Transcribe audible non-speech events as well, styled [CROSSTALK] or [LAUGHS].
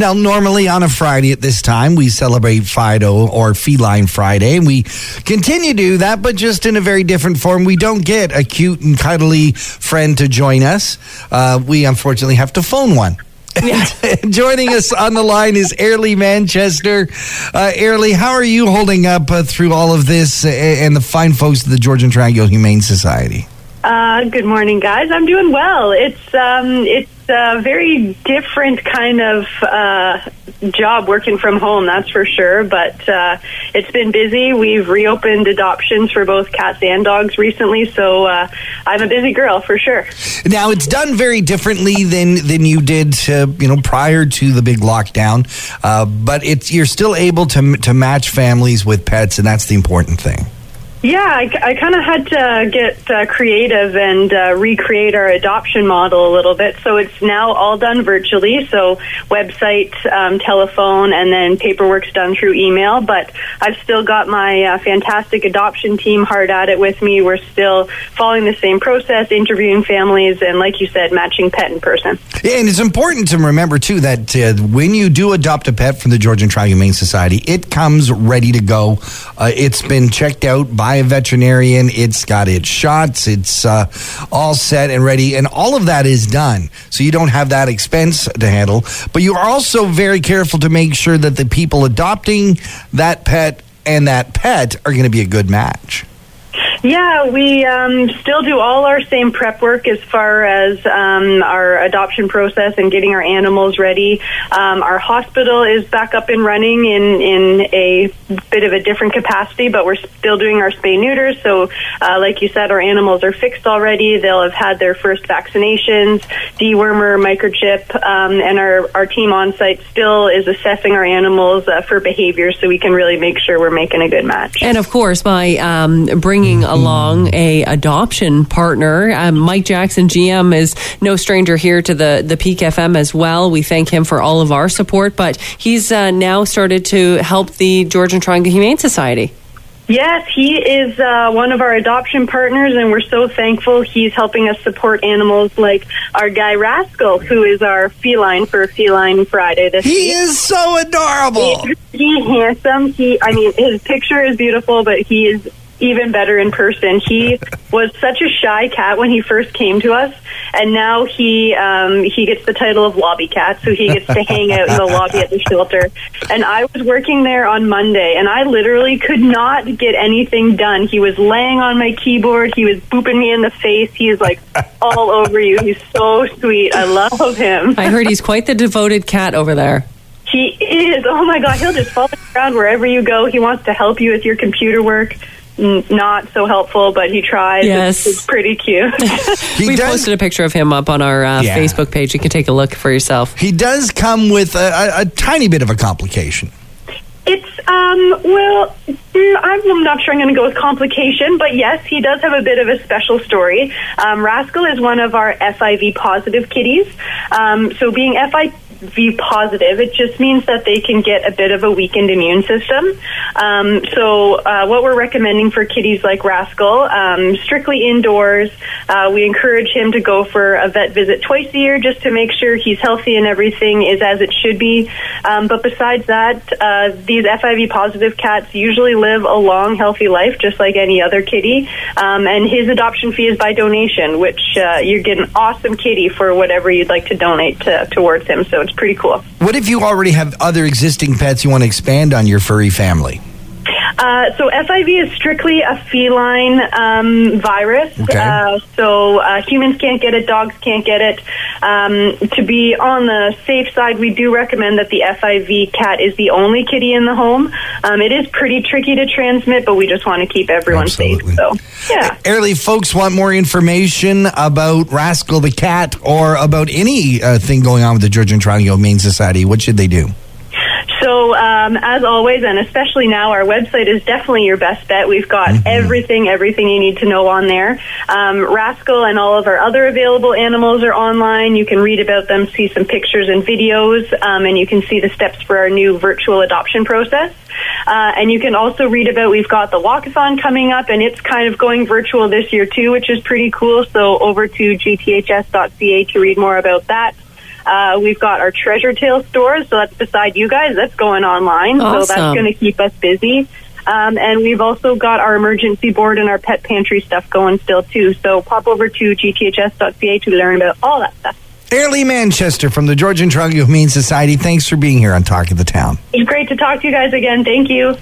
Now, normally on a Friday at this time, we celebrate Fido or Feline Friday, and we continue to do that, but just in a very different form. We don't get a cute and cuddly friend to join us. Uh, we unfortunately have to phone one. Yeah. [LAUGHS] Joining us on the line is Ayrlea Manchester. Uh, Ayrlea, how are you holding up uh, through all of this uh, and the fine folks of the Georgian Triangle Humane Society? Uh, good morning, guys. I'm doing well. It's um, it's a very different kind of uh, job working from home, that's for sure. But uh, it's been busy. We've reopened adoptions for both cats and dogs recently, so uh, I'm a busy girl for sure. Now it's done very differently than than you did, uh, you know, prior to the big lockdown. Uh, but it's you're still able to to match families with pets, and that's the important thing. Yeah, I, I kind of had to get uh, creative and uh, recreate our adoption model a little bit. So it's now all done virtually. So website, um, telephone, and then paperwork's done through email. But I've still got my uh, fantastic adoption team hard at it with me. We're still following the same process, interviewing families, and like you said, matching pet in person. Yeah, and it's important to remember too that uh, when you do adopt a pet from the Georgian Triangle Humane Society, it comes ready to go. Uh, it's been checked out by by a veterinarian. It's got its shots. It's uh, all set and ready, and all of that is done. So you don't have that expense to handle. But you are also very careful to make sure that the people adopting that pet and that pet are going to be a good match. Yeah, we um, still do all our same prep work as far as um, our adoption process and getting our animals ready. Um, our hospital is back up and running in, in a bit of a different capacity, but we're still doing our spay neuters. So, uh, like you said, our animals are fixed already. They'll have had their first vaccinations, dewormer, microchip, um, and our, our team on site still is assessing our animals uh, for behavior so we can really make sure we're making a good match. And of course, by um, bringing along a adoption partner. Um, Mike Jackson, GM, is no stranger here to the the Peak FM as well. We thank him for all of our support, but he's uh, now started to help the Georgian Triangle Humane Society. Yes, he is uh, one of our adoption partners, and we're so thankful he's helping us support animals like our guy Rascal, who is our feline for Feline Friday. This he week. is so adorable. He, he's handsome. He, I mean, his picture is beautiful, but he is even better in person. He [LAUGHS] was such a shy cat when he first came to us, and now he um, he gets the title of lobby cat, so he gets to hang out in the lobby at the [LAUGHS] shelter. And I was working there on Monday, and I literally could not get anything done. He was laying on my keyboard. He was booping me in the face. He is like all over you. He's so sweet. I love him. I heard he's quite the devoted cat over there. He is. Oh my god, he'll just follow around wherever you go. He wants to help you with your computer work not so helpful, but he tried. Yes. It's, it's pretty cute. [LAUGHS] we does, posted a picture of him up on our uh, yeah. Facebook page. You can take a look for yourself. He does come with a, a, a tiny bit of a complication. It's um well, mm, I'm not sure I'm going to go with complication, but yes, he does have a bit of a special story. Um, Rascal is one of our FIV positive kitties. Um, so being FIV V positive, it just means that they can get a bit of a weakened immune system. Um, so, uh, what we're recommending for kitties like Rascal, um, strictly indoors. Uh, we encourage him to go for a vet visit twice a year just to make sure he's healthy and everything is as it should be. Um, but besides that, uh, these FIV positive cats usually live a long, healthy life, just like any other kitty. Um, and his adoption fee is by donation, which uh, you get an awesome kitty for whatever you'd like to donate to, towards him. So pretty cool. What if you already have other existing pets you want to expand on your furry family? Uh, so FIV is strictly a feline um, virus. Okay. Uh, so uh, humans can't get it, dogs can't get it. Um, to be on the safe side, we do recommend that the FIV cat is the only kitty in the home. Um, it is pretty tricky to transmit, but we just want to keep everyone Absolutely. safe. So, yeah. Ayrlea folks want more information about Rascal the cat or about anything uh, going on with the Georgian Triangle Humane Society. What should they do? So, um, as always, and especially now, our website is definitely your best bet. We've got mm-hmm. everything, everything you need to know on there. Um, Rascal and all of our other available animals are online. You can read about them, see some pictures and videos, um, and you can see the steps for our new virtual adoption process. Uh, and you can also read about we've got the walkathon coming up, and it's kind of going virtual this year too, which is pretty cool. So over to gths.ca to read more about that. Uh, we've got our Treasure Tail stores, so that's beside you guys. That's going online, so that's going to keep us busy. Um, and we've also got our emergency board and our pet pantry stuff going still too. So pop over to gths.ca to learn about all that stuff. Ayrlea Manchester from the Georgian Triangle Humane Society. Thanks for being here on Talk of the Town. It's great to talk to you guys again. Thank you.